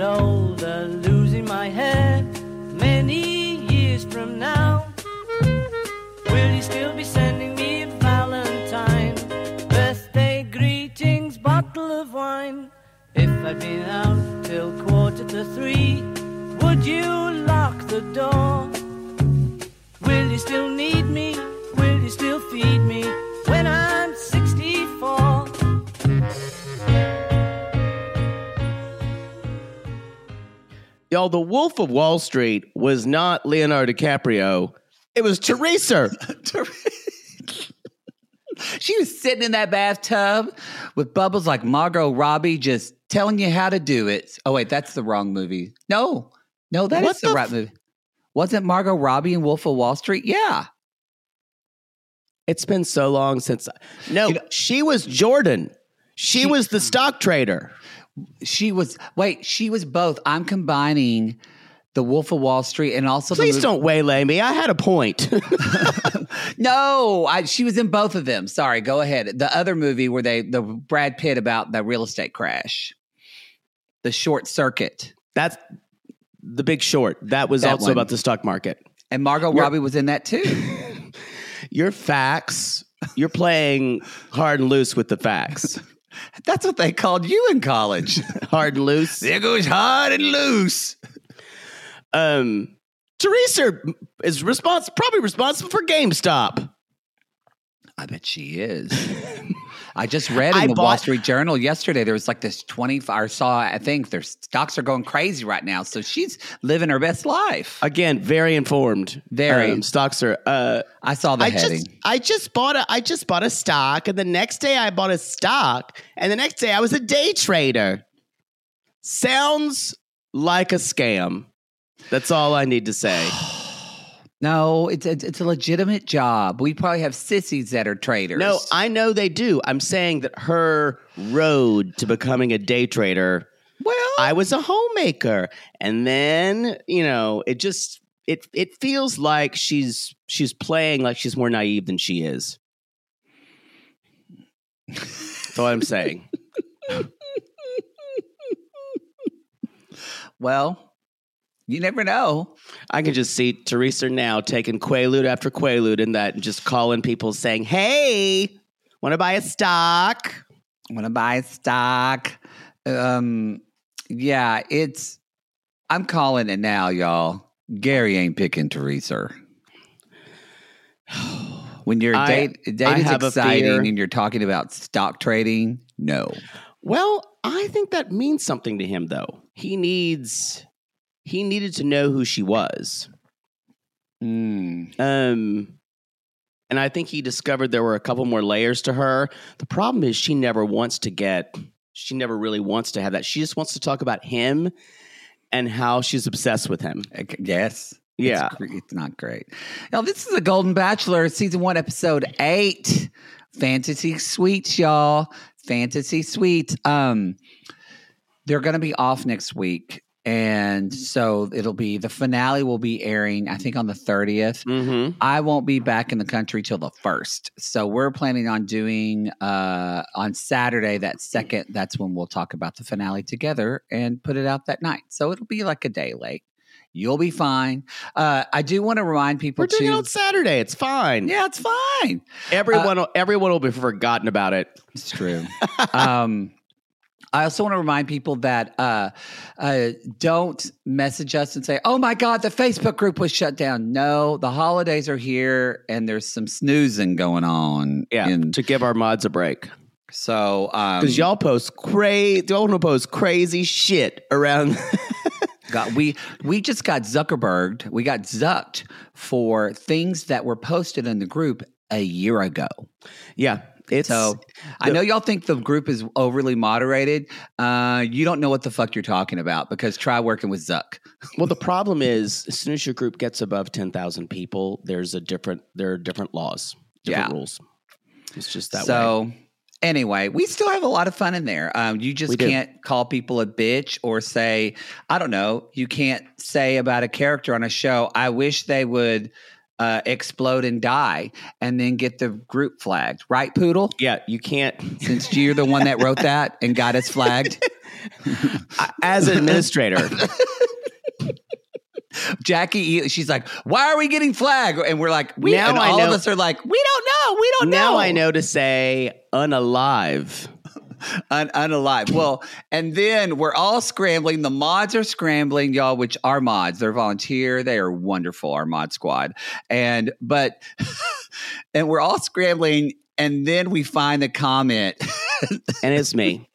Get older, uh, losing my head many years from now, will you still be sending me a Valentine? Birthday greetings, bottle of wine. If I'd been out till quarter to three, would you lock the door? Will you still need me? Will you still feed me Y'all, The Wolf of Wall Street was not Leonardo DiCaprio. It was Theresa. She was sitting in that bathtub with bubbles like Margot Robbie just telling you how to do it. Oh, wait, that's the wrong movie. No, no, that is What the, the right f- movie. Wasn't Margot Robbie in Wolf of Wall Street? Yeah. it's been so long since. No, You know- she was Jordan. She, She- was the mm. stock trader. She was, wait, she was both. I'm combining the Wolf of Wall Street and also the Please movie- don't waylay me. I had a point. No, I, she was in both of them. Sorry, go ahead. The other movie where they, the Brad Pitt about the real estate crash, the short circuit. That's the big short. That was That also one. about the stock market. And Margot You're- Robbie was in that too. Your facts, you're playing hard and loose with the facts. That's what they called you in college. hard and loose. there goes hard and loose. Um, Theresa is respons- probably responsible for GameStop. I bet she is. I just read in I the Wall Street Journal yesterday there was like this 20 I saw I think their stocks are going crazy right now. So she's living her best life. Again, very informed. Very. Um, stocks are. Uh, I saw the I heading. just I just bought a I just bought a stock, and the next day I bought a stock, and the next day I was a day trader. Sounds like a scam. That's all I need to say. no, it's a, it's a legitimate job. We probably have sissies that are traders. No, I know they do. I'm saying that her road to becoming a day trader. well, I was a homemaker, and then you know it just it it feels like she's she's playing like she's more naive than she is. That's all I'm saying. well, you never know. I can just see Theresa now taking Quaalude after Quaalude in that and just calling people saying, Hey, want to buy a stock? want to buy a stock. Um, yeah, it's. I'm calling it now, y'all. Gary ain't picking Theresa. When your date date is exciting and you're talking about stock trading, no. Well, I think that means something to him though. He needs he needed to know who she was. Mm. Um and I think he discovered there were a couple more layers to her. The problem is she never wants to get she never really wants to have that. She just wants to talk about him and how she's obsessed with him. Yes. Yeah. It's, it's not great. Now, this is a Golden Bachelor, season one, episode eight. Fantasy Suites, y'all. Fantasy Suites. Um, they're going to be off next week. And so it'll be the finale will be airing, I think, on the 30th. Mm-hmm. I won't be back in the country till the first. So we're planning on doing uh on Saturday that second. That's when we'll talk about the finale together and put it out that night. So it'll be like a day late. You'll be fine. Uh I do want to remind people We're doing it too. on Saturday. It's fine. Yeah, it's fine. Everyone, will, everyone will be forgotten about it. It's true. um, I also want to remind people that uh, uh, don't message us and say, "Oh my God, the Facebook group was shut down." No, the holidays are here, and there's some snoozing going on. Yeah, in- to give our mods a break so um, because y'all post crazy, y'all want to post crazy shit around. God, we we just got Zuckerberged. We got zucked for things that were posted in the group a year ago. yeah, it's So I know y'all think the group is overly moderated. Uh, you don't know what the fuck you're talking about because try working with Zuck. well. The problem is, as soon as your group gets above ten thousand people, there's a different. There are different laws, different Yeah. rules. It's just that way. so anyway, we still have a lot of fun in there. Um, you just We can't call people a bitch or say, I don't know, you can't say about a character on a show, I wish they would uh, explode and die and then get the group flagged. Right, Poodle? Yeah, you can't. Since you're the one that wrote that and got us flagged. As an administrator, Jackie, she's like, "Why are we getting flagged?" And we're like, "We." Now and I all of know- us are like, "We don't know. We don't now know." Now I know to say unalive. Un- unalive. Well, and then we're all scrambling. The mods are scrambling, y'all. Which are mods? They're volunteer. They are wonderful. Our mod squad. And but, and we're all scrambling. And then we find the comment. and it's me.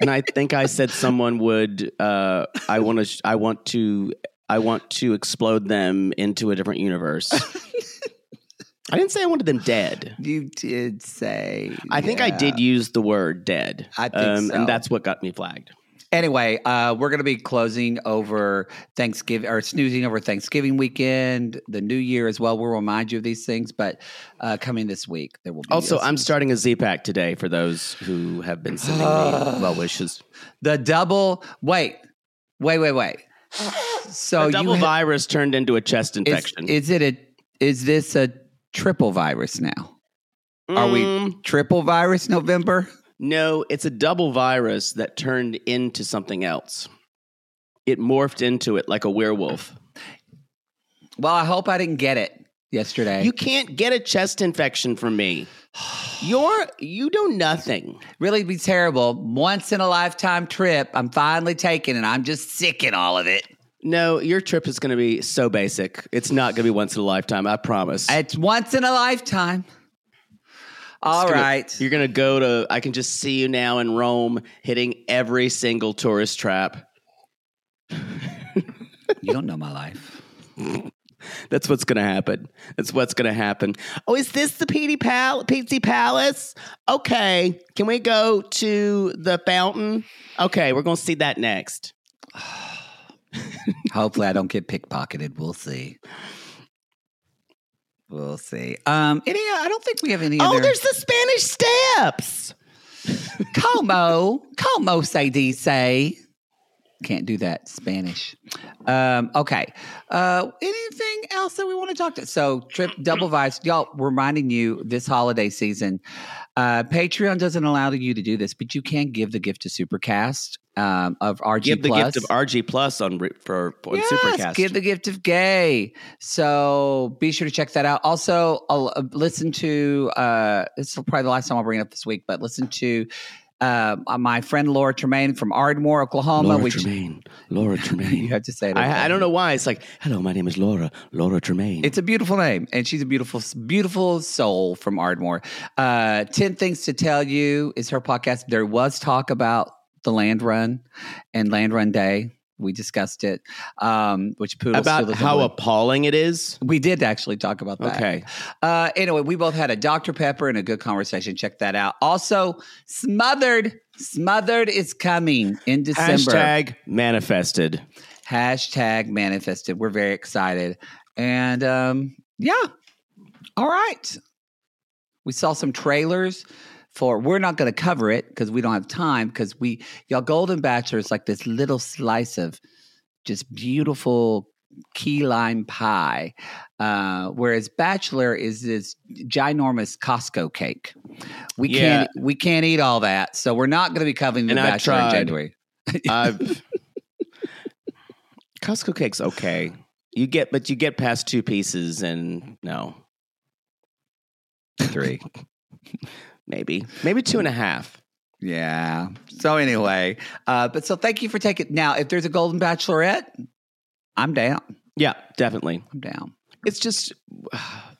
and I think I said someone would. Uh, I want to. I want to. I want to explode them into a different universe. I didn't say I wanted them dead. you did say. I think I did use the word dead. I think so. and that's what got me flagged. Anyway, uh, we're going to be closing over Thanksgiving or snoozing over Thanksgiving weekend, the New Year as well. We'll remind you of these things, but uh, coming this week there will be Also, I'm starting a Z-Pak today for those who have been sending me well wishes. the double. Wait, wait, wait, wait. So the double you ha- virus turned into a chest is, infection. is it a? Is this a triple virus now? Are we Mm, triple virus November? No, it's a double virus that turned into something else. It morphed into it like a werewolf. Well, I hope I didn't get it yesterday. You can't get a chest infection from me. You're you know nothing. really be terrible. Once in a lifetime trip. I'm finally taking, and I'm just sick in all of it. No, your trip is going to be so basic. It's not going to be once in a lifetime. I promise. It's once in a lifetime. All gonna- right. You're going to go to, I can just see you now in Rome hitting every single tourist trap. You don't know my life. That's what's going to happen. That's what's going to happen. Oh, is this the Petey Pal- Pizzy Palace? Okay. Can we go to the fountain? Okay, we're going to see that next. Hopefully, I don't get pickpocketed. We'll see. We'll see. Um, any? I don't think we have any. Oh, other... there's the Spanish steps. como, como se dice. Can't do that Spanish. Um, okay. Uh, anything else that we want to talk to? So, trip double vice, y'all. Reminding you this holiday season, uh, Patreon doesn't allow you to do this, but you can give the gift to Supercast um, of RG Give the Plus. gift of RG Plus on for on Yes, Supercast. give the gift of gay. So be sure to check that out. Also, I'll, uh, listen to uh, this is probably the last time I'll bring it up this week, but listen to uh, my friend Laura Tremaine from Ardmore, Oklahoma. Laura which Tremaine. Laura Tremaine. you have to say it. I, I don't know why. It's like, hello, my name is Laura. Laura Tremaine. It's a beautiful name, and she's a beautiful, beautiful soul from Ardmore. Uh, Ten things to tell you is her podcast. There was talk about the land run and land run day. We discussed it, um, which about how appalling it is. We did actually talk about that. Okay. Uh, anyway, we both had a Dr. Pepper and a good conversation. Check that out. Also, Smothered. Smothered is coming in December. Hashtag manifested. Hashtag manifested. We're very excited. And um, yeah. All right. We saw some trailers for we're not going to cover it because we don't have time because we y'all Golden Bachelor is like this little slice of just beautiful key lime pie, uh, whereas Bachelor is this ginormous Costco cake. We Yeah. can't we can't eat all that, so we're not going to be covering the And Bachelor in. January. I've Costco cake's okay. You get, but you get past two pieces, and no, Three. maybe, maybe two and a half. Yeah. So anyway, uh, but so thank you for taking. Now, if there's a Golden Bachelorette, I'm down. Yeah, definitely. I'm down. It's just,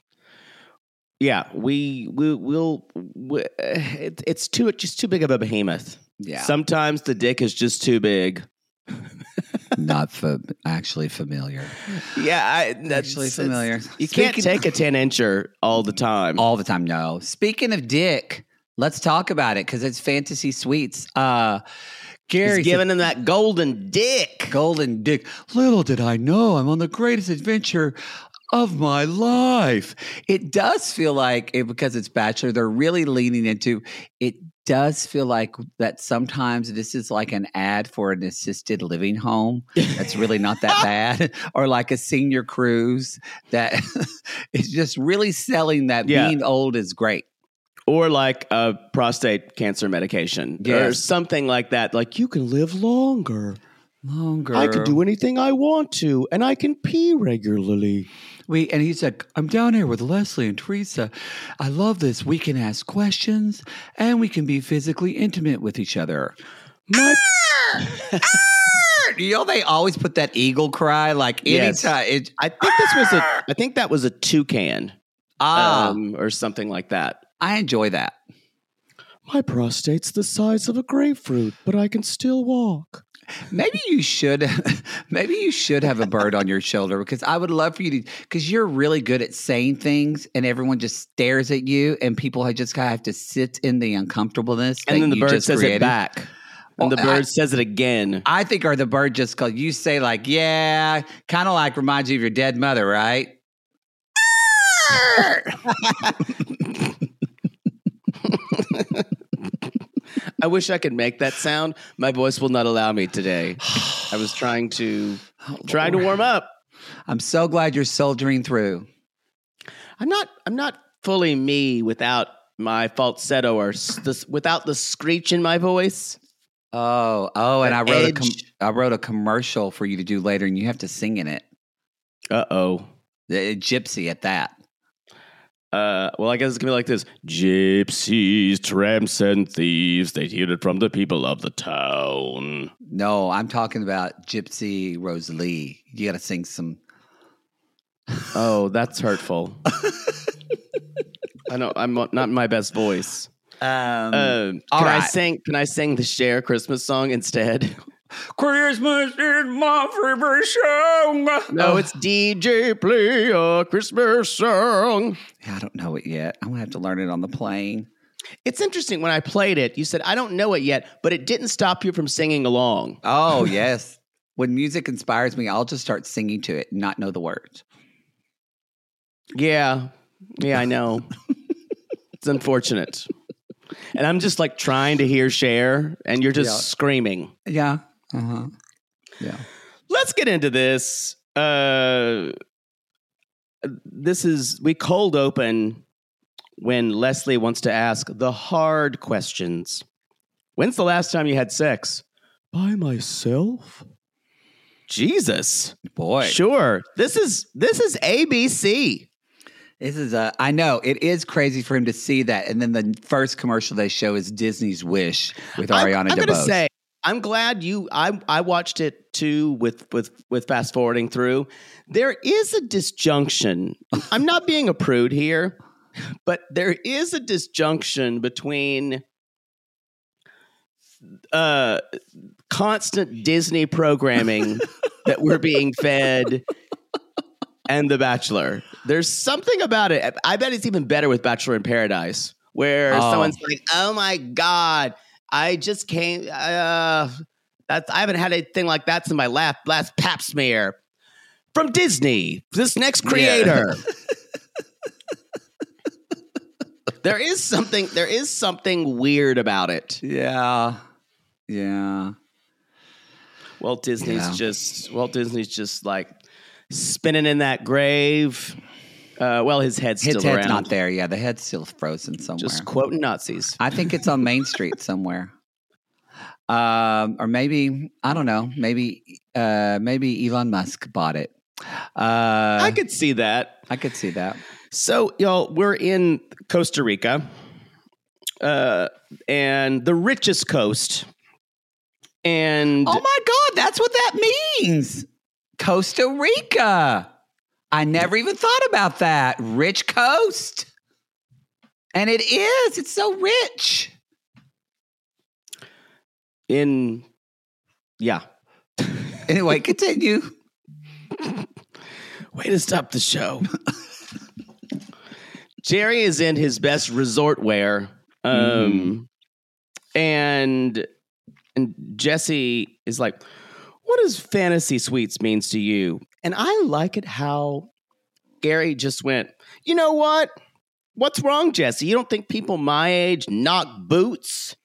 yeah, we we will. We, it, it's too just too big of a behemoth. Yeah. Sometimes the dick is just too big. Not fa- actually familiar. Yeah, I, that's Actually familiar. You can't Speaking- take a ten incher all the time. All the time. No. Speaking of dick, let's talk about it because it's fantasy suites. Uh, Gary He's giving him that golden dick. Golden Dick. Little did I know I'm on the greatest adventure of my life. It does feel like it, because it's Bachelor, they're really leaning into it. Does feel like that sometimes this is like an ad for an assisted living home that's really not that bad, or like a senior cruise that is just really selling that Yeah. being old is great. or like a prostate cancer medication or something like that. Like you can live longer. Longer. I can do anything I want to, and I can pee regularly. We and he's like, I'm down here with Leslie and Theresa. I love this. We can ask questions and we can be physically intimate with each other. My You know, they always put that eagle cry like Yes. anytime. It, I think this was a. I think that was a toucan, ah, um, or something like that. I enjoy that. My prostate's the size of a grapefruit, but I can still walk. Maybe you should, maybe you should have a bird on your shoulder because I would love for you to, because you're really good at saying things and everyone just stares at you and people just kind of have to sit in the uncomfortableness. And then the bird says created. it back, and the bird I- says it again. I think or the bird just called you say like, yeah, kind of like reminds you of your dead mother, right? I wish I could make that sound. My voice will not allow me today. I was trying to trying to warm up. I'm so glad you're soldiering through. I'm not. I'm not fully me without my falsetto or this, without the screech in my voice. Oh, oh, and I wrote a com- I wrote a commercial for you to do later, and you have to sing in it. Uh oh. The gypsy at that. Uh, well, I guess it's gonna be like this: Gypsies, tramps, and thieves. They hear it from the people of the town. No, I'm talking about Gypsy Rose Lee. You got to sing some. Oh, that's hurtful. I know I'm not in my best voice. Um, Uh, can all I sing? Can I sing the Cher Christmas song instead? Christmas is my favorite song. No, it's DJ play a Christmas song. Yeah, I don't know it yet. I'm gonna have to learn it on the plane. It's interesting when I played it. You said I don't know it yet, but it didn't stop you from singing along. Oh yes. When music inspires me, I'll just start singing to it and not know the words. Yeah, yeah, I know. it's unfortunate, and I'm just like trying to hear Cher, and you're just Yeah. screaming. Yeah. Uh huh. Yeah. Let's get into this. Uh, this is we cold open when Leslie wants to ask the hard questions. When's the last time you had sex? By myself. Jesus. Boy. Sure. This is this is ABC. This is a. I know it is crazy for him to see that, and then the first commercial they show is Disney's Wish with I'm- Ariana I'm, DeBose. gonna say I'm glad you I I watched it too with with with fast forwarding through. There is a disjunction. I'm not being a prude here, but there is a disjunction between uh constant Disney programming that we're being fed and The Bachelor. There's something about it. I bet it's even better with Bachelor in Paradise, where Oh. someone's like, "Oh my god, I just came. Uh, that's I haven't had anything like that since my last last Pap smear from Disney. This next creator." there is something. There is something weird about it. Yeah. Yeah. Walt Disney's Yeah. just Walt Disney's just like spinning in that grave. Uh, well, his head's His still head's around. not there. Yeah, the head's still frozen somewhere. Just quoting Nazis. I think it's on Main Street somewhere. Um, or maybe I don't know. Maybe uh, maybe Elon Musk bought it. Uh, I could see that. I could see that. So, y'all, we're in Costa Rica, uh, and the richest coast. And Oh my God, that's what that means. Costa Rica. I never even thought about that. Rich coast. And it is. It's so rich. in, yeah, Anyway, continue. way to stop the show. Gerry is in his best resort wear, um, and and Jesse is like, "What does fantasy suites means to you?" And I like it how Gary just went, "You know what? What's wrong, Jesse? You don't think people my age knock boots?"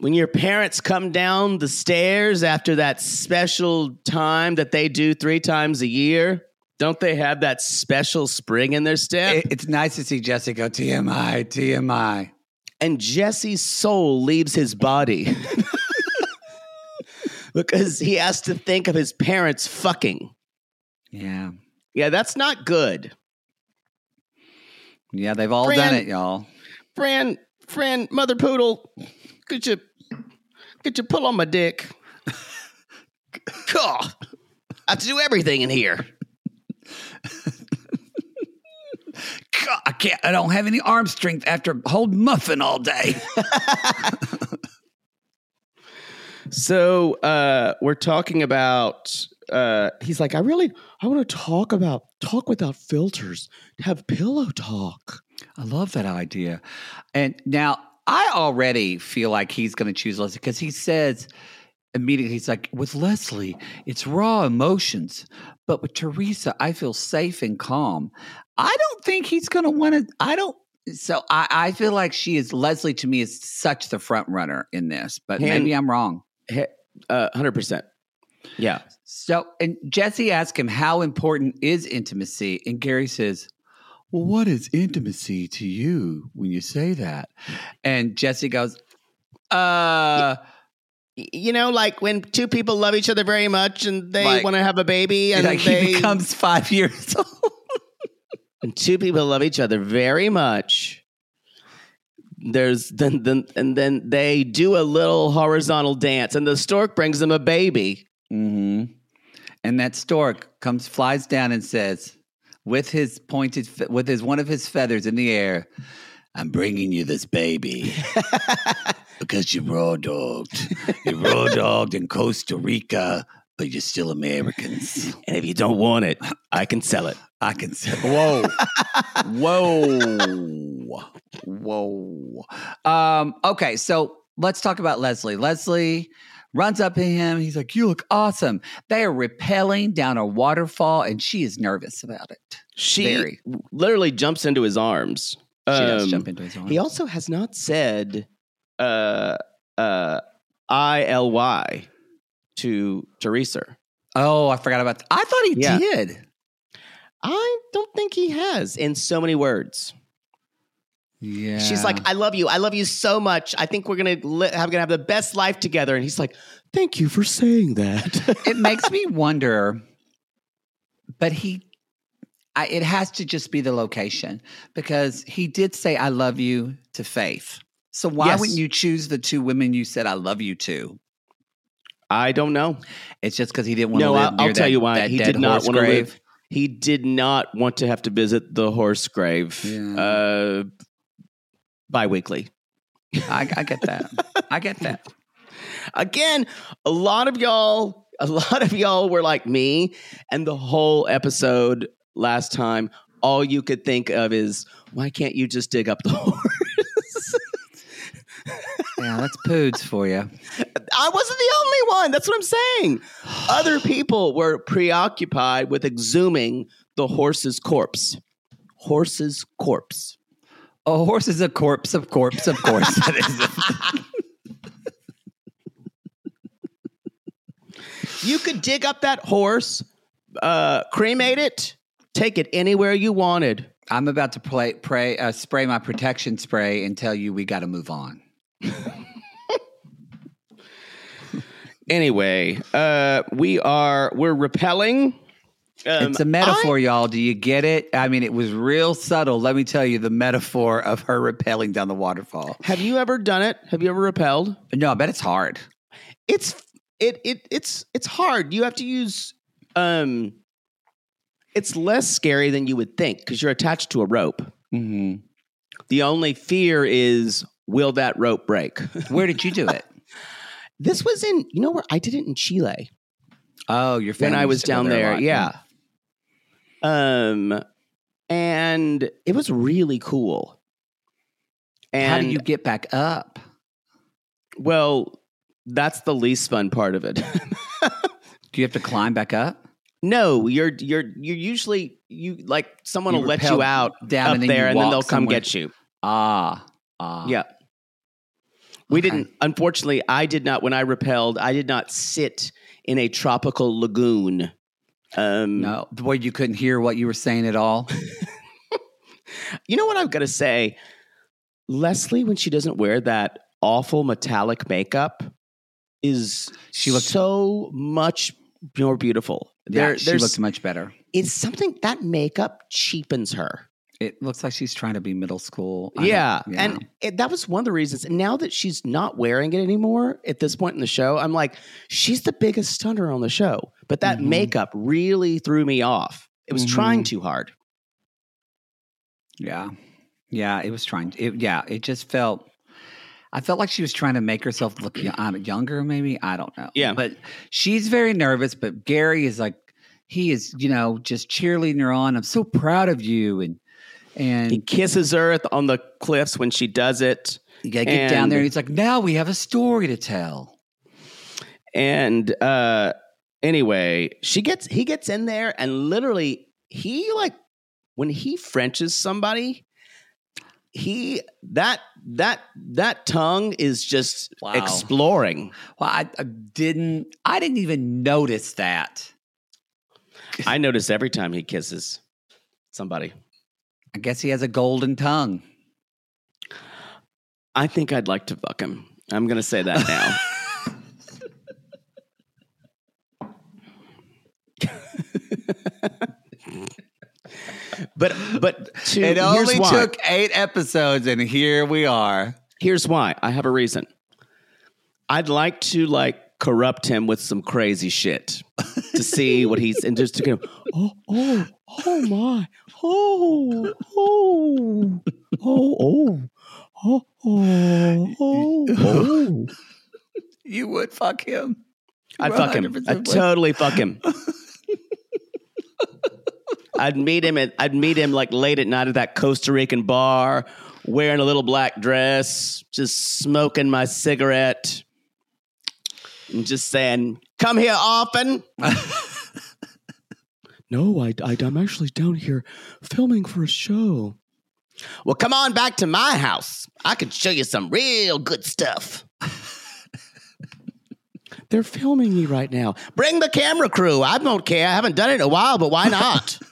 When your parents come down the stairs after that special time that they do three times a year, don't they have that special spring in their step? It- it's nice to see Jesse go TMI, TMI. and Jesse's soul leaves his body because he has to think of his parents fucking. Yeah. Yeah, that's not good. Yeah, they've all Fran- done it, y'all. Fran, Fran, mother poodle, could you, could you pull on my dick? God, I have to do everything in here. God, I can't. I don't have any arm strength after holding muffin all day. So uh, we're talking about. Uh, he's like, I really, I want to talk about talk without filters, have pillow talk. I love that idea. And now I already feel like he's going to choose Leslie because he says immediately, he's like, with Leslie, it's raw emotions. But with Theresa, I feel safe and calm. I don't think he's going to want to. I don't. So I, I feel like she is, Leslie to me is such the front runner in this, but Hand- maybe I'm wrong. Uh, Hundred percent. Yeah. So, and Jesse asked him, How important is intimacy? And Gary says, Well, what is intimacy to you when you say that? And Jesse goes, Uh, You know, like when two people love each other very much and they Like- want to have a baby, and like they he becomes five years old. and two people love each other very much. There's then then and then they do a little horizontal dance, and the stork brings them a baby. hmm And that stork comes, flies down and says, with his pointed, with his one of his feathers in the air, I'm bringing you this baby because you raw dogged. You raw dogged in Costa Rica, but you're still Americans. And if you don't want it, I can sell it. I can say, whoa, whoa, whoa. Um, okay, so let's talk about Leslie. Leslie runs up to him. He's like, You look awesome. They are rappelling down a waterfall, and she is nervous about it. She Very. literally jumps into his arms. She does Um, jump into his arms. He also has not said uh uh I L Y to Theresa. oh, I forgot about that. I thought he Yeah. did. I don't think he has in so many words. Yeah. She's like, "I love you. I love you so much. I think we're gonna li- have gonna have the best life together." And he's like, "Thank you for saying that." it makes me wonder, but he, I, it has to just be the location because he did say, I love you to Faith. So why Yes. wouldn't you choose the two women you said, I love you to? I don't know. It's just because he didn't want No, to live I'll, I'll tell you why. He did not want to live. He did not want to have to visit the horse grave Yeah. uh, bi-weekly. I, I get that. I get that. Again, a lot of y'all, a lot of y'all were like me, and the whole episode last time, all you could think of is, why can't you just dig up the horse? Yeah, that's poods for you. I wasn't the only one. That's what I'm saying. Other people were preoccupied with exhuming the horse's corpse. Horse's corpse. A horse is a corpse of corpse, of course. That is- You could dig up that horse, uh, cremate it, take it anywhere you wanted. I'm about to play, pray, uh, spray my protection spray and tell you we got to move on. Anyway, uh, we are we're rappelling. Um, it's a metaphor, y'all. Do you get it? I mean, it was real subtle. Let me tell you the metaphor of her rappelling down the waterfall. Have you ever done it? Have you ever rappelled? No, I bet it's hard. It's it it it's it's hard. You have to use um. It's less scary than you would think because you're attached to a rope. Mm-hmm. The only fear is will that rope break? Where did you do it? this was in you know where I did it in Chile. Oh, your when family I was used to go down a there. Yeah. Um, and it was really cool. And How do you get back up? well, that's the least fun part of it. Do you have to climb back up? no, you're you're you're usually you like someone You will let you out down up and there, you and then they'll come get you. Ah, ah. Yeah. We Okay. didn't. Unfortunately, I did not. When I rappelled, I did not sit in a tropical lagoon. Um, No, where you couldn't hear what you were saying at all. You know what I've got to say? Leslie, when she doesn't wear that awful metallic makeup, is She looks- so much more beautiful. Yeah, There, she looks much better. it's something that makeup cheapens her. It looks like she's trying to be middle school. Don't- Yeah, and it, that was one of the reasons. And now that she's not wearing it anymore at this point in the show, I'm like, she's the biggest stunner on the show. But that Mhm. makeup really threw me off. It was trying Mhm. too hard. yeah, yeah. It was trying. It, yeah, it just felt. I felt like she was trying to make herself look uh, younger. Maybe I don't know. Yeah. but she's very nervous. But Gary is like, he is, you know, just cheerleading her on. I'm so proud of you, and and He kisses her on the cliffs when she does it. you gotta get down there. and- And he's like, now we have a story to tell. And uh anyway, she gets he gets in there and literally he like when he Frenches somebody, he that that that tongue is just Wow. exploring. Well, I, I didn't. I didn't even notice that. I notice every time he kisses somebody. I guess he has a golden tongue. I think I'd like to fuck him. I'm gonna say that now. but but to, It only took eight episodes, and here we are. Here's why. I have a reason. I'd like to like corrupt him with some crazy shit to see what he's and just to go, oh, oh, Oh my. Oh. Oh. Oh. Oh. Oh. Oh. oh. you would fuck him. I'd fuck him. I'd totally fuck him. I'd meet him at I'd meet him like late at night at that Costa Rican bar, wearing a little black dress, just smoking my cigarette, and just saying, "Come here often." no, I, I I'm actually down here filming for a show. Well, come on back to my house. I can show you some real good stuff. They're filming me right now. Bring the camera crew. I don't care. I haven't done it in a while, but why not?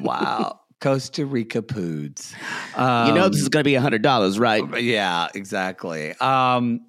Wow. Costa Rica poods. you know this is going to be a hundred dollars, right? Yeah, exactly. Um,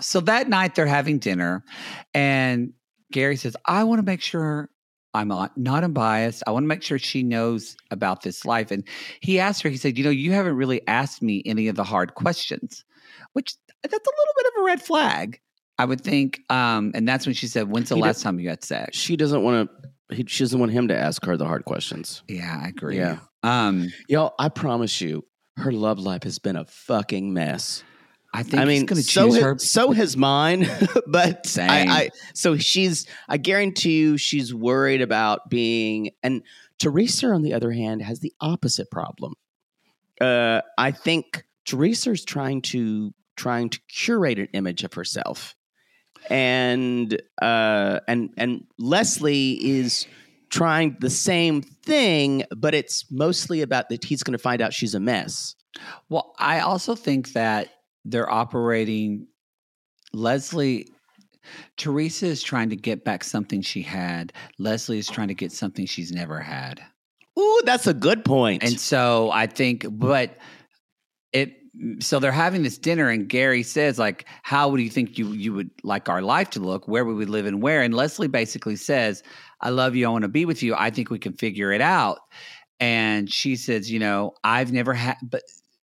so that night they're having dinner, and Gary says, "I want to make sure I'm not not unbiased. I want to make sure she knows about this life." And he asked her, he said, "You know, you haven't really asked me any of the hard questions," which that's a little bit of a red flag, I would think. Um, and that's when she said, "When's the He last time you had sex?" She doesn't want to. She doesn't want him to ask her the hard questions. Yeah, I agree. Yeah. Um, Y'all, I promise you, her love life has been a fucking mess. I think I he's mean, going to so choose has, her. so has mine, but Same. I, I so she's. I guarantee you, she's worried about being. And Theresa, on the other hand, has the opposite problem. Uh, I think Theresa's trying to trying to curate an image of herself, and uh, and and Leslie is trying the same thing, but it's mostly about that he's going to find out she's a mess. Well, I also think that they're operating. Leslie, Theresa is trying to get back something she had. Leslie is trying to get something she's never had. Ooh, that's a good point. And so I think, but it, so they're having this dinner, and Gary says, like, how would you think you you would like our life to look? Where we would we live and where? And Leslie basically says, I love you. I want to be with you. I think we can figure it out. And she says, you know, I've never had, but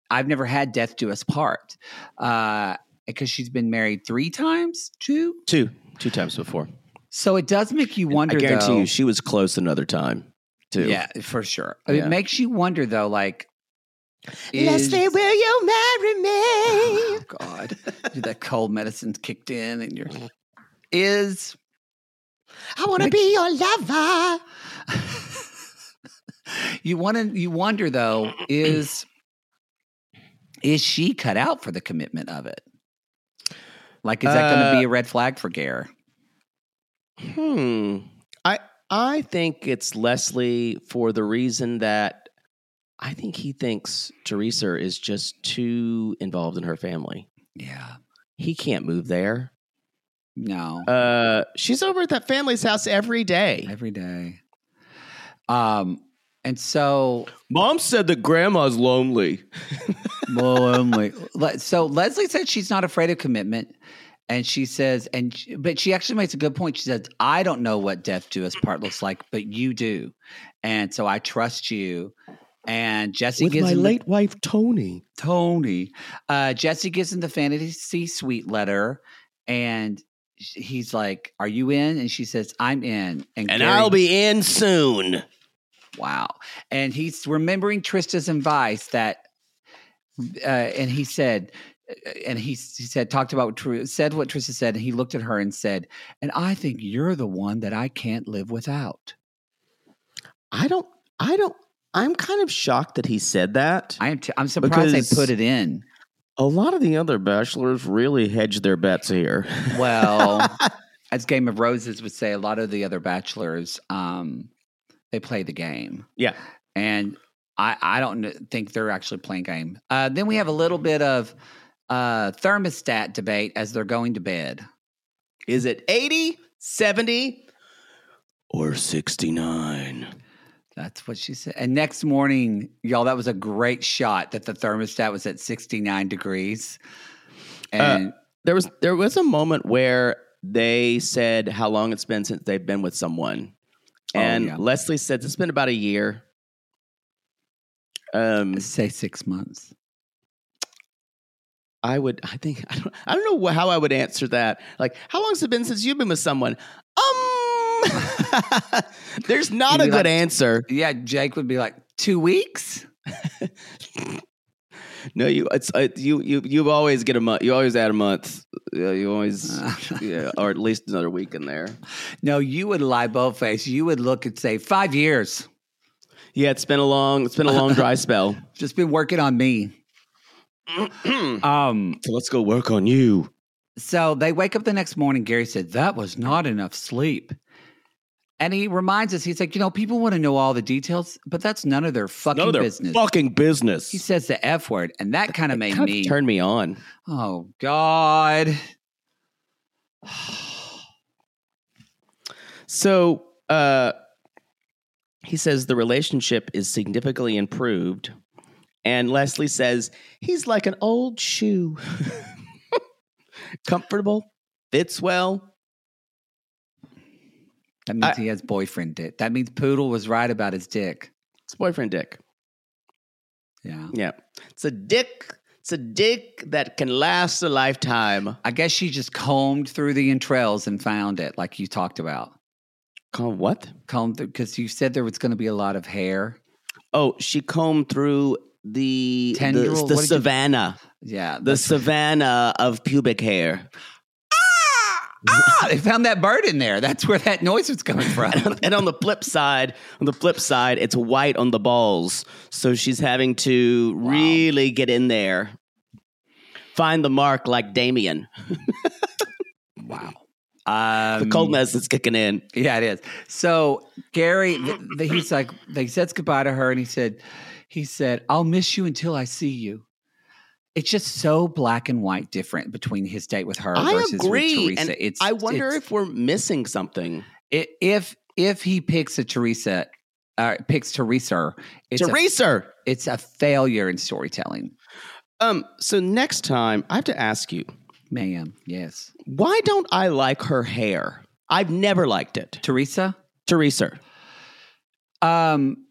I've never had death do us part. Uh, because she's been married three times, two. two, two times before. So it does make you wonder. I guarantee though, you, she was close another time too. Yeah, for sure. Yeah. It makes you wonder though, like Leslie, is- will you marry me? Oh God, that cold medicine's kicked in, and you're is I want to be your lover. you want to you wonder though is is she cut out for the commitment of it? Like, is that going to Uh, be a red flag for Gare? Hmm. I I think it's Leslie for the reason that I think he thinks Theresa is just too involved in her family. Yeah, He can't move there. no, Uh, she's over at that family's house every day. every day. Um, and so Mom said that grandma's lonely. Well, only Le- so Leslie said she's not afraid of commitment, and she says, and she- but she actually makes a good point. She says, "I don't know what death do us part looks like, but you do, and so I trust you." And Jesse gives him the- wife Tony. Tony. Uh, Jesse gives him the fantasy suite letter, and he's like, "Are you in?" And she says, "I'm in." And Gary- I'll be in soon. Wow. And he's remembering Trista's advice that, uh, and he said, uh, and he, he said, talked about, what said what Trista said, and he looked at her and said, and I think you're the one that I can't live without. I don't. I don't. I'm kind of shocked that he said that. I am, t- I'm surprised they put it in. A lot of the other bachelors really hedge their bets here. Well, as Game of Roses would say, a lot of the other bachelors, um, they play the game. yeah. and I, I don't think they're actually playing game. Uh, then we have a little bit of uh, thermostat debate as they're going to bed. Is it 80, 70, or 69? That's what she said. And next morning, y'all, that was a great shot that the thermostat was at 69 degrees. And There was there was a moment where they said how long it's been since they've been with someone. Oh, And yeah. Leslie said it's been about a year. Um say six months. I would I think I don't I don't know how I would answer that. Like how long has it been since you've been with someone? Um There's not a good like- answer. Yeah, Jake would be like, two weeks? No, you it's uh, you you you always get a month. You always add a month. Yeah, you always yeah, or at least another week in there. No, you would lie both face. You would look and say, five years. Yeah, it's been a long it's been a long dry spell. Just been working on me. um, So let's go work on you. So they wake up the next morning. Gary said, That was not enough sleep. And he reminds us, he's like, You know, people want to know all the details, but that's none of their fucking None of their business. fucking business. he says the F word, and that kind of made me. turn me on. oh, God. So uh, he says the relationship is significantly improved. And Leslie says he's like an old shoe. Comfortable, fits well. That means I- he has boyfriend dick. That means Poodle was right about his dick. It's boyfriend dick. Yeah. Yeah. It's a dick. It's a dick that can last a lifetime. I guess she just combed through the entrails and found it, like you talked about. Called what? Combed because you said there was going to be a lot of hair. Oh, she combed through the the, Tendril? the What did you- savannah, Yeah. the savannah of pubic hair. Ah, they found that bird in there. That's where that noise was coming from. and on the flip side, on the flip side, it's white on the balls. So she's having to really get in there, find the mark like Damien. wow. Um, the cold mess is kicking in. Yeah, it is. So Gary, th- th- he's like, he says goodbye to her, and he said, he said, "I'll miss you until I see you." It's just so black and white different between his date with her I versus with. Theresa. And it's. I wonder it's- if we're missing something. i- if if he picks a Theresa, uh, picks Theresa, it's a, Theresa. it's a failure in storytelling, Um. So next time, I have to ask you, ma'am. Yes, why don't I like her hair? I've never liked it. Theresa. Theresa. Um,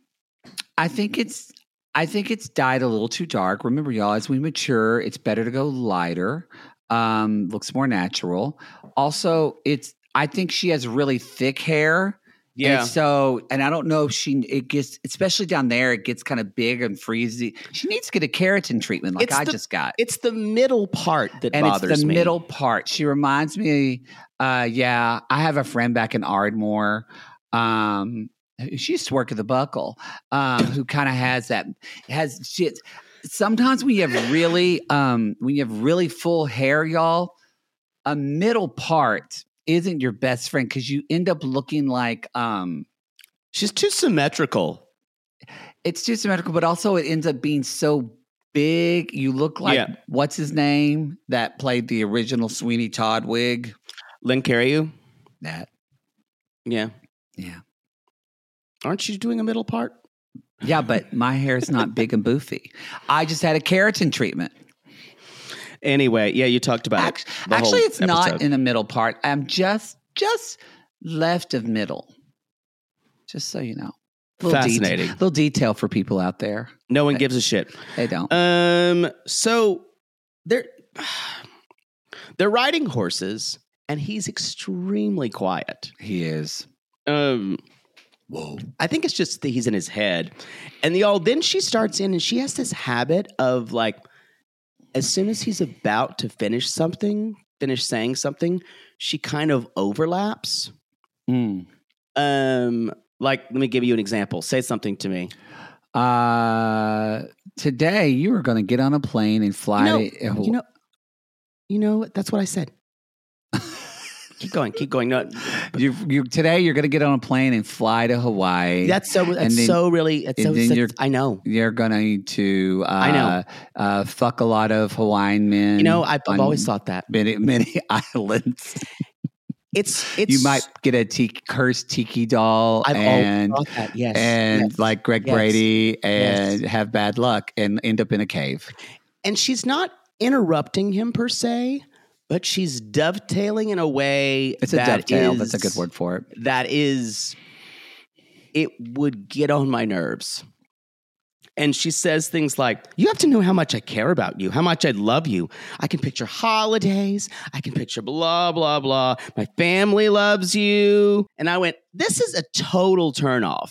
I think it's I think it's dyed a little too dark. Remember, y'all, as we mature, it's better to go lighter. Um, looks more natural. Also, it's I think she has really thick hair. And so, and I don't know if she it gets, especially down there, it gets kind of big and freezy. She needs to get a keratin treatment like It's I the- just got. It's the middle part that and bothers it's the me. middle part. She reminds me, uh, yeah, I have a friend back in Ardmore. Um, she used to work at the Buckle, um, who kind of has that has shit. Sometimes when you have really, um, when you have really full hair, y'all, a middle part isn't your best friend because you end up looking like um She's too symmetrical. it's too symmetrical, but also it ends up being so big. You look like Yeah. what's his name that played the original Sweeney Todd wig. Len Cariou. That Yeah. yeah. Aren't you doing a middle part? Yeah, but my hair is not big and boofy. I just had a keratin treatment. Anyway, yeah, you talked about Act- it. actually, it's not in the middle part. I'm just just left of middle. Just so you know. Little Fascinating. little detail for people out there. No one gives a shit. They don't. Um, so they're they're riding horses, and he's extremely quiet. he is. Um, Whoa. I think it's just that he's in his head, and the all. Then she starts in, and she has this habit of like, as soon as he's about to finish something, finish saying something, she kind of overlaps. Mm. Um, like, let me give you an example. Say something to me. Uh, today you were going to get on a plane and fly You know, to. you know, you know. That's what I said. Keep going. Keep going. No, you, you today you're going to get on a plane and fly to Hawaii. that's so. That's then- so really. It's so. then I know. you're going to. need Uh, I know. Uh, fuck a lot of Hawaiian men. You know, I've, I've always thought that. many many islands. It's. It's. you might get a tiki, cursed tiki doll I've and always thought that. Yes. and yes. like Greg Yes. Brady and have bad luck and end up in a cave. and she's not interrupting him per se, but she's dovetailing in a way. It's a that dovetail. That's a good word for it. That is, it would get on my nerves. And she says things like, You have to know how much I care about you, how much I love you. I can picture holidays. I can picture blah, blah, blah. My family loves you. And I went, This is a total turnoff.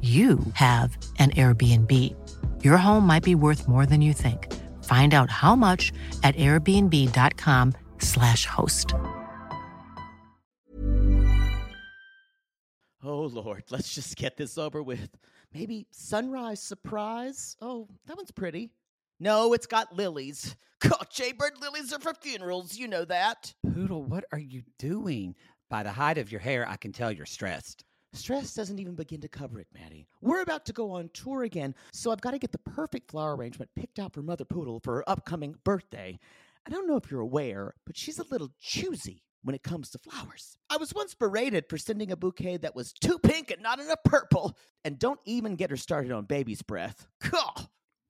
you have an Airbnb. Your home might be worth more than you think. Find out how much at airbnb.com/slash host. Oh, Lord, let's just get this over with. Maybe sunrise surprise? Oh, that one's pretty. No, it's got lilies. God, Jaybird lilies are for funerals. You know that. Poodle, what are you doing? By the height of your hair, I can tell you're stressed. Stress doesn't even begin to cover it, Mattie. We're about to go on tour again, so I've got to get the perfect flower arrangement picked out for Mother Poodle for her upcoming birthday. I don't know if you're aware, but she's a little choosy when it comes to flowers. I was once berated for sending a bouquet that was too pink and not enough purple. And don't even get her started on baby's breath.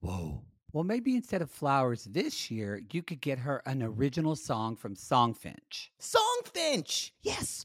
Whoa. Well, maybe instead of flowers this year, you could get her an original song from Songfinch. Songfinch! Yes!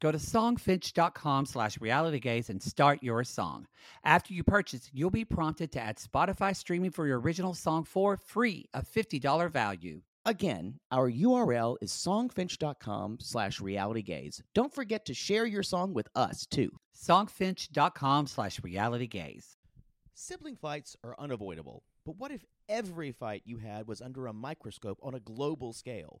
Go to songfinch.com slash realitygays and start your song. After you purchase, you'll be prompted to add Spotify streaming for your original song for free, a $50 value. Again, our URL is songfinch.com slash realitygays. Don't forget to share your song with us, too. Songfinch.com slash realitygays. Sibling fights are unavoidable, but what if every fight you had was under a microscope on a global scale?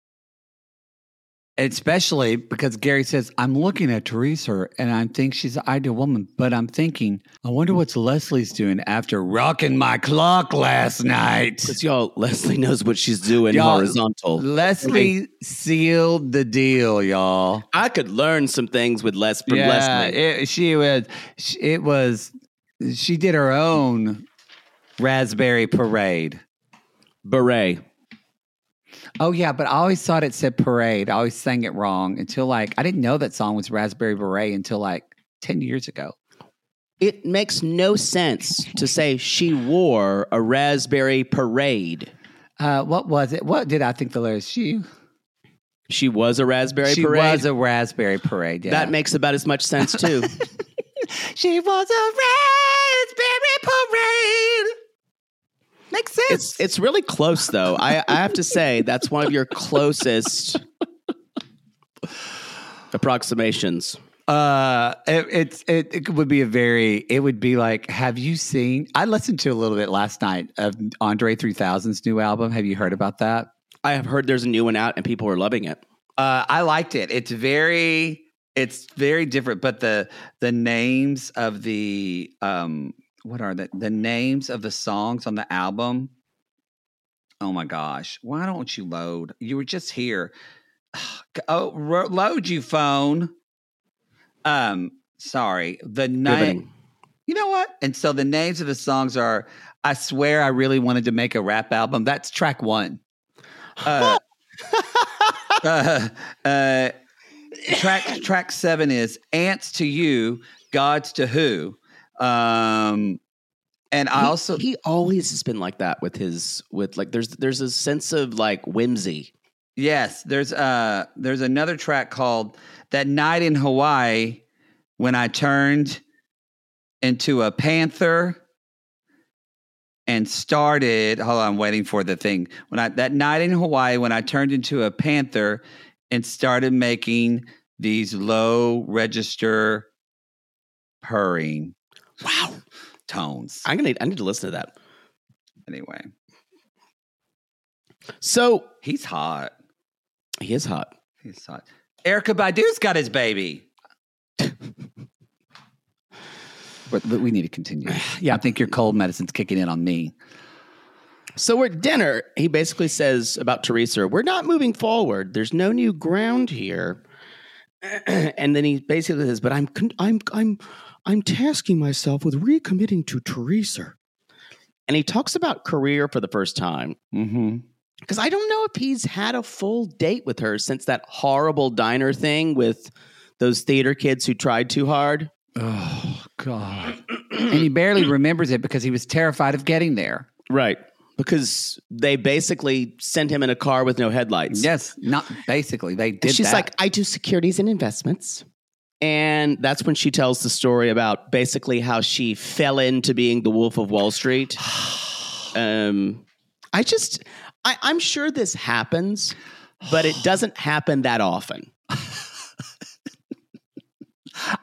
Especially because Gary says, I'm looking at Theresa and I think she's an ideal woman, but I'm thinking, I wonder what Leslie's doing after rocking my clock last night. Because y'all, Leslie knows what she's doing Y'all, horizontal. Leslie sealed the deal, y'all. I could learn some things with Les from Leslie. It, she was, it was, she did her own raspberry parade. Beret. Oh yeah, but I always thought it said parade. I always sang it wrong until like I didn't know that song was Raspberry Beret until like ten years ago. It makes no sense to say she wore a raspberry parade. Uh, what was it? What did I think the lyrics? She She was a raspberry she parade. was a raspberry parade. Yeah. That makes about as much sense too. she was a raspberry parade. Makes sense. it's it's really close though. I, I have to say that's one of your closest approximations. Uh, it, it's it, it would be a very it would be like have you seen? I listened to a little bit last night of Andre 3000's new album. Have you heard about that? I have heard there's a new one out and people are loving it. Uh, I liked it. It's very it's very different, but the the names of the um what are the the names of the songs on the album? Oh my gosh! Why don't you load? You were just here. Oh, ro- load you phone. Um, sorry. The name. You know what? And so the names of the songs are. I swear, I really wanted to make a rap album. That's track one. Uh, uh, uh, track track seven is "Ants to You," gods to who. Um, and I He- also he always has been like that with his with like there's there's a sense of like whimsy. yes, there's uh there's another track called "That Night in Hawaii" when I turned into a panther and started. Hold on, I'm waiting for the thing. When I that night in Hawaii when I turned into a panther and started making these low register purring Wow. tones. I'm gonna I need to listen to that. Anyway, So he's hot. he is hot. He's hot. Erykah Badu's got his baby. but, but we need to continue. Yeah. I think your cold medicine's kicking in on me. So we're at dinner. He basically says about Theresa, "We're not moving forward. There's no new ground here." and then he basically says, "But I'm con- I'm I'm I'm tasking myself with recommitting to Theresa." And he talks about career for the first time Mm-hmm. because I don't know if he's had a full date with her since that horrible diner thing with those theater kids who tried too hard. Oh God! and he barely remembers it because he was terrified of getting there. Right. Because they basically sent him in a car with no headlights. Yes, not basically. They did. And she's that. like, I do securities and investments. And that's when she tells the story about basically how she fell into being the Wolf of Wall Street. um, I just, I, I'm sure this happens, but it doesn't happen that often.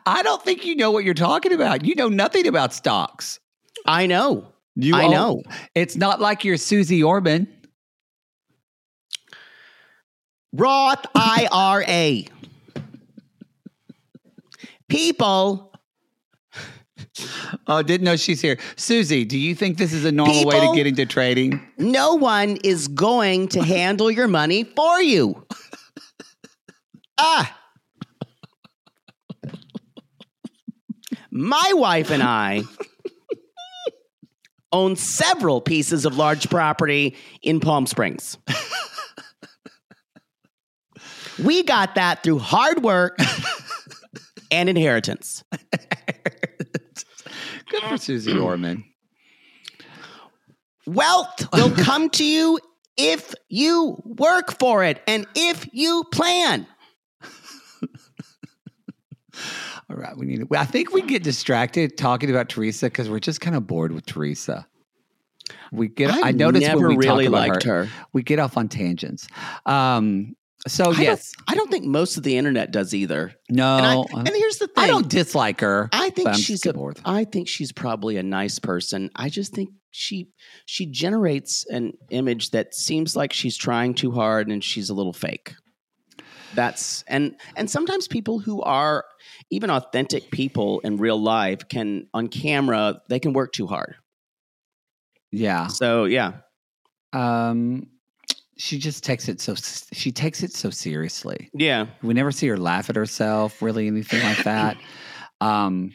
I don't think you know what you're talking about. You know nothing about stocks. I know. You I know. It's not like you're Susie Orman. Roth IRA. People, Oh, didn't know she's here. Susie, do you think this is a normal way to get into trading? no one is going to handle your money for you. Ah. My wife and I own several pieces of large property in Palm Springs. We got that through hard work and inheritance. Good for Susie Orman. Wealth will come to you if you work for it and if you plan. All right, we need. To, I think we get distracted talking about Theresa because we're just kind of bored with Theresa. We get. I I've noticed never when we really talk about liked her, her. we get off on tangents. Um. So I yes, don't, I don't think most of the internet does either. no. And, I, I, and here's the thing. I don't dislike her. I think she's a, bored. I think she's probably a nice person. I just think she she generates an image that seems like she's trying too hard and she's a little fake. That's and and sometimes people who are even authentic people in real life can on camera they can work too hard. Yeah. So yeah, Um. She just takes it so. She takes it so seriously. yeah. We never see her laugh at herself, really, anything like that. Um.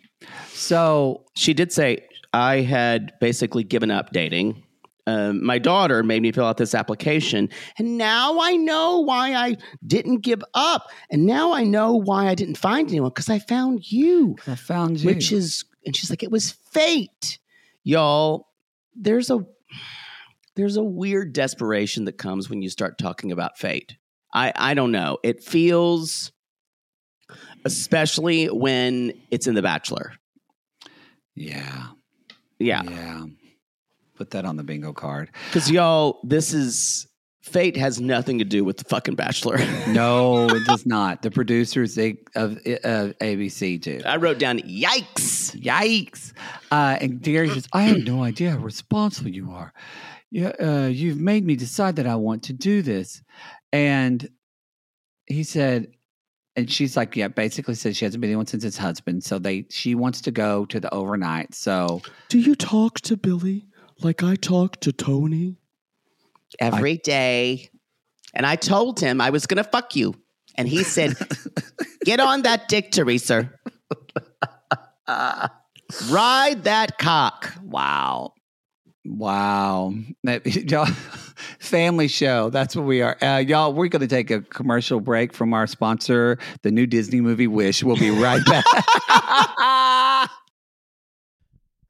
So She did say I had basically given up dating. Um, my daughter made me fill out this application, and now I know why I didn't give up, and now I know why I didn't find anyone because I found you, I found you. which is. And she's like, it was fate, y'all. There's a there's a weird desperation that comes when you start talking about fate. I I don't know. It feels, especially when it's in The Bachelor. yeah. Yeah. Yeah. Put that on the bingo card. Because y'all, this is fate has nothing to do with the fucking Bachelor. No, it does not. The producers they, of uh, ABC do. I wrote down yikes. Yikes! Uh, and Gary says, "I have no idea how responsible you are. Yeah, uh, you've made me decide that I want to do this." And he said, and she's like, "Yeah." Basically, says she hasn't been anyone since his husband. So they, she wants to go to the overnight. So Do you talk to Billy like I talk to Tony? Every day. And I told him I was gonna fuck you. And he said, Get on that dick, Theresa. Ride that cock. Wow. Wow. Y'all, family show. That's what we are. Uh, y'all, we're going to take a commercial break from our sponsor, the new Disney movie Wish. We'll be right back.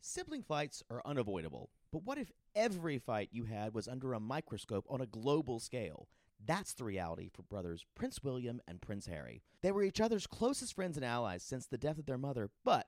Sibling fights are unavoidable, but what if every fight you had was under a microscope on a global scale? That's the reality for brothers Prince William and Prince Harry. They were each other's closest friends and allies since the death of their mother, but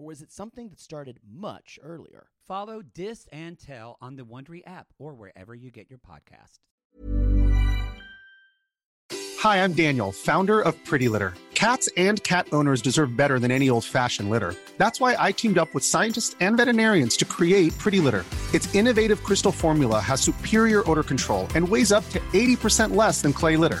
or was it something that started much earlier? Follow Dis and Tell on the Wondery app or wherever you get your podcasts. Hi, I'm Daniel, founder of Pretty Litter. Cats and cat owners deserve better than any old fashioned litter. That's why I teamed up with scientists and veterinarians to create Pretty Litter. Its innovative crystal formula has superior odor control and weighs up to 80% less than clay litter.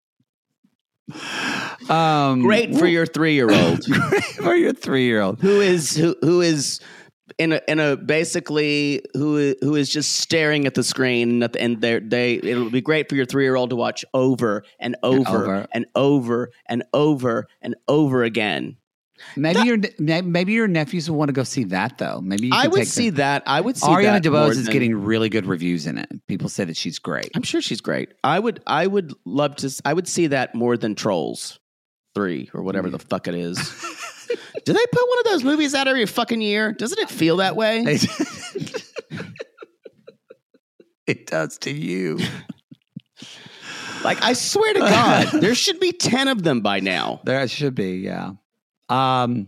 Um, Great for your three year old great for your three year old. who is who who is in a in a basically who who is just staring at the screen at the- and they they it'll be great for your three year old to watch over and over over. and over and over and over again. Maybe your ne- maybe your nephews will want to go see that though. Maybe you I would see them. that. I would see Ariana that DeBose is than- getting really good reviews in it. People say that she's great. I'm sure she's great. I would I would love to. I would see that more than Trolls three or whatever the mm. fuck it is. Do they put one of those movies out every fucking year? Doesn't it feel that way? it does to you. Like I swear to God, there should be ten of them by now. There should be, yeah. Um,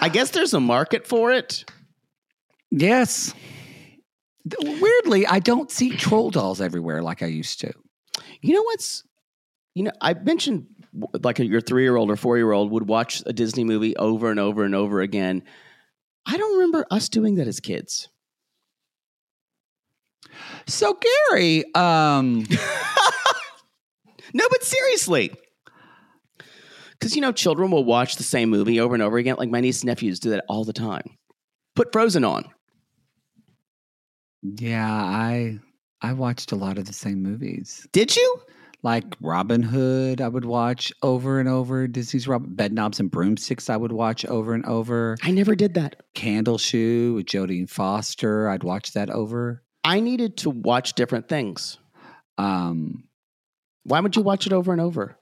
I guess there's a market for it. yes. Weirdly, I don't see troll dolls everywhere like I used to. You know what's, you know, I mentioned like your three year old or four year old would watch a Disney movie over and over and over again. I don't remember us doing that as kids. So Gary, um, No, but seriously. Because, you know, children will watch the same movie over and over again. Like my niece and nephews do that all the time. Put Frozen on. yeah, I I watched a lot of the same movies. Did you? Like Robin Hood, I would watch over and over. Disney's Rob- Bedknobs and Broomsticks, I would watch over and over. I never did that. Candleshoe with Jodie Foster, I'd watch that over. I needed to watch different things. Um, Why would you watch it over and over?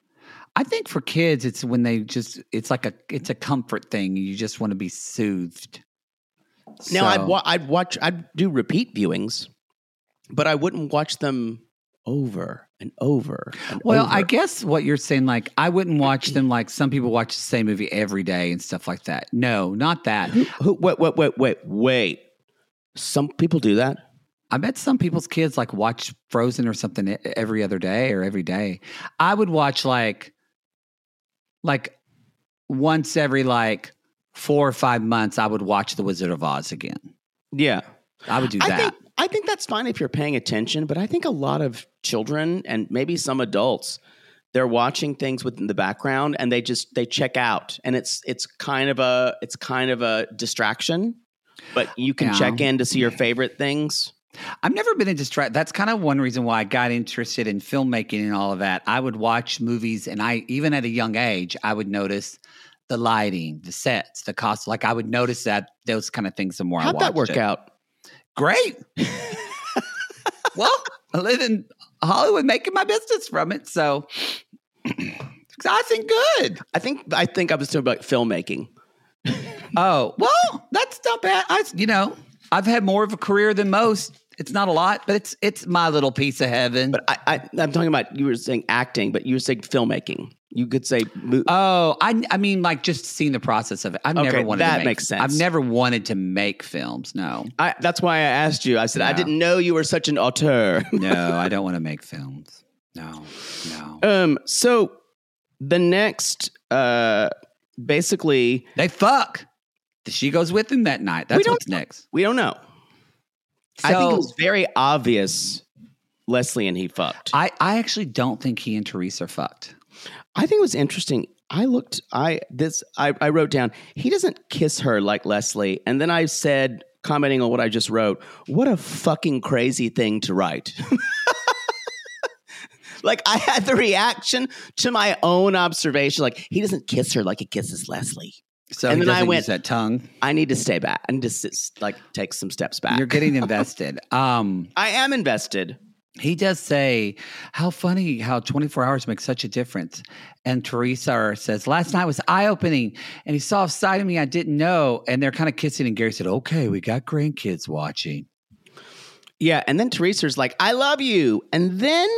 I think for kids, it's when they just it's like a it's a comfort thing. You just want to be soothed. Now I'd wa- I'd watch I'd do repeat viewings, but I wouldn't watch them over and over. And Well, over. I guess what you're saying, like I wouldn't watch them like some people watch the same movie every day and stuff like that. No, not that. Who, wait, wait, wait, wait, wait. Some people do that. I bet some people's kids like watch Frozen or something every other day or every day. I would watch like like once every like four or five months. I would watch The Wizard of Oz again. Yeah. I would do I that. think I think that's fine if you're paying attention, but I think a lot of children and maybe some adults they're watching things within the background and they just they check out and it's it's kind of a it's kind of a distraction, but you can Yeah. check in to see your favorite things. I've never been into distract. That's kind of one reason why I got interested in filmmaking and all of that. I would watch movies, and I even at a young age, I would notice the lighting, the sets, the cost. Like I would notice that those kind of things the more I How'd watched that work it. out? Great. well, I live in Hollywood, making my business from it, so I think good. I think I think I was talking about filmmaking. Oh well, that's not bad. I, you know, I've had more of a career than most. It's not a lot, but it's it's my little piece of heaven. But I, I I'm talking about you were saying acting, but you were saying filmmaking. You could say mo- Oh, I I mean like just seeing the process of it. I've Okay, never wanted that to make, makes sense. I've never wanted to make films. No. I, that's why I asked you. I said I didn't know you were such an auteur. No, I don't want to make films. No. No. um. So the next, uh, basically, They fuck. She goes with him that night. That's don't what's next. we don't know. I think it was very obvious. Leslie and he fucked. I, I, I actually don't think he and Theresa fucked. I think it was interesting. I looked. I this. I, I wrote down. He doesn't kiss her like Leslie, and then I said, commenting on what I just wrote, what a fucking crazy thing to write. like I had the reaction to my own observation. Like he doesn't kiss her like he kisses Leslie. So And he then I went- that tongue. I need to stay back and just sit- like take some steps back. You're getting invested. Um, I am invested. he does say, "How funny how 24 hours makes such a difference." And Theresa says, "Last night was eye opening, and he saw a side of me I didn't know." And they're kind of kissing, and Gary said, "Okay, we got grandkids watching." Yeah, and then Theresa's like, "I love you," and then,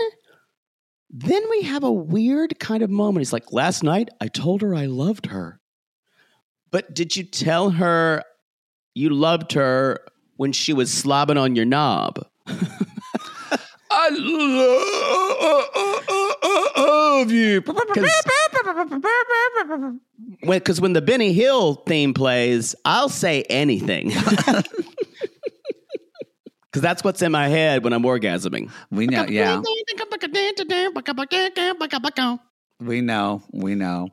then we have a weird kind of moment. He's like, "Last night I told her I loved her, but did you tell her you loved her when she was slobbing on your knob?" I love you. Because when the Benny Hill theme plays, I'll say anything. Because that's what's in my head when I'm orgasming. We know, yeah. We know, we know.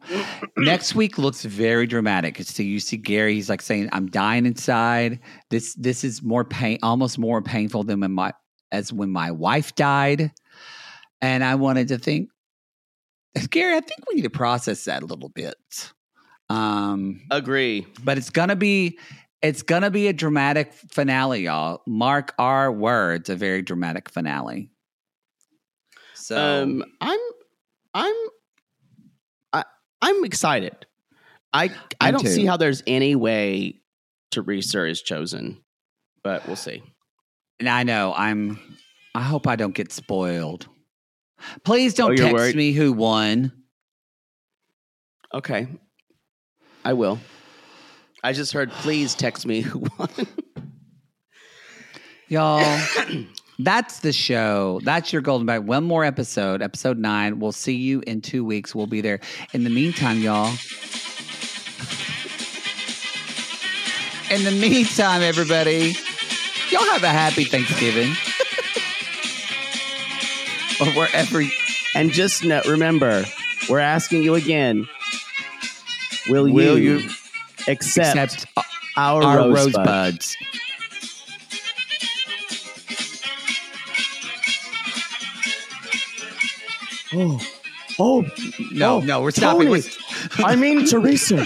Next week looks very dramatic. So you see Gary, he's like saying, "I'm dying inside." This this is more pain, almost more painful than when my as when my wife died. And I wanted to think, Gary, I think we need to process that a little bit. Um, Agree. but it's gonna be it's gonna be a dramatic finale, y'all. Mark our words, a very dramatic finale. So Um, I'm, I'm, I'm excited. I, I don't too. see how there's any way Theresa is chosen, but we'll see. And I know I'm. I hope I don't get spoiled. Please don't Oh, text worried? me who won. Okay, I will. I just heard. Please text me who won. Y'all, that's the show. That's your golden bag. One more episode, episode nine. We'll see you in two weeks. We'll be there. In the meantime, y'all. In the meantime, everybody, y'all have a happy Thanksgiving. or wherever. and just know, remember, we're asking you again. Will, Will you, you accept, accept our, our rosebud? rosebuds. Oh, oh, No, oh, no, we're stopping. Tony, I mean, Theresa.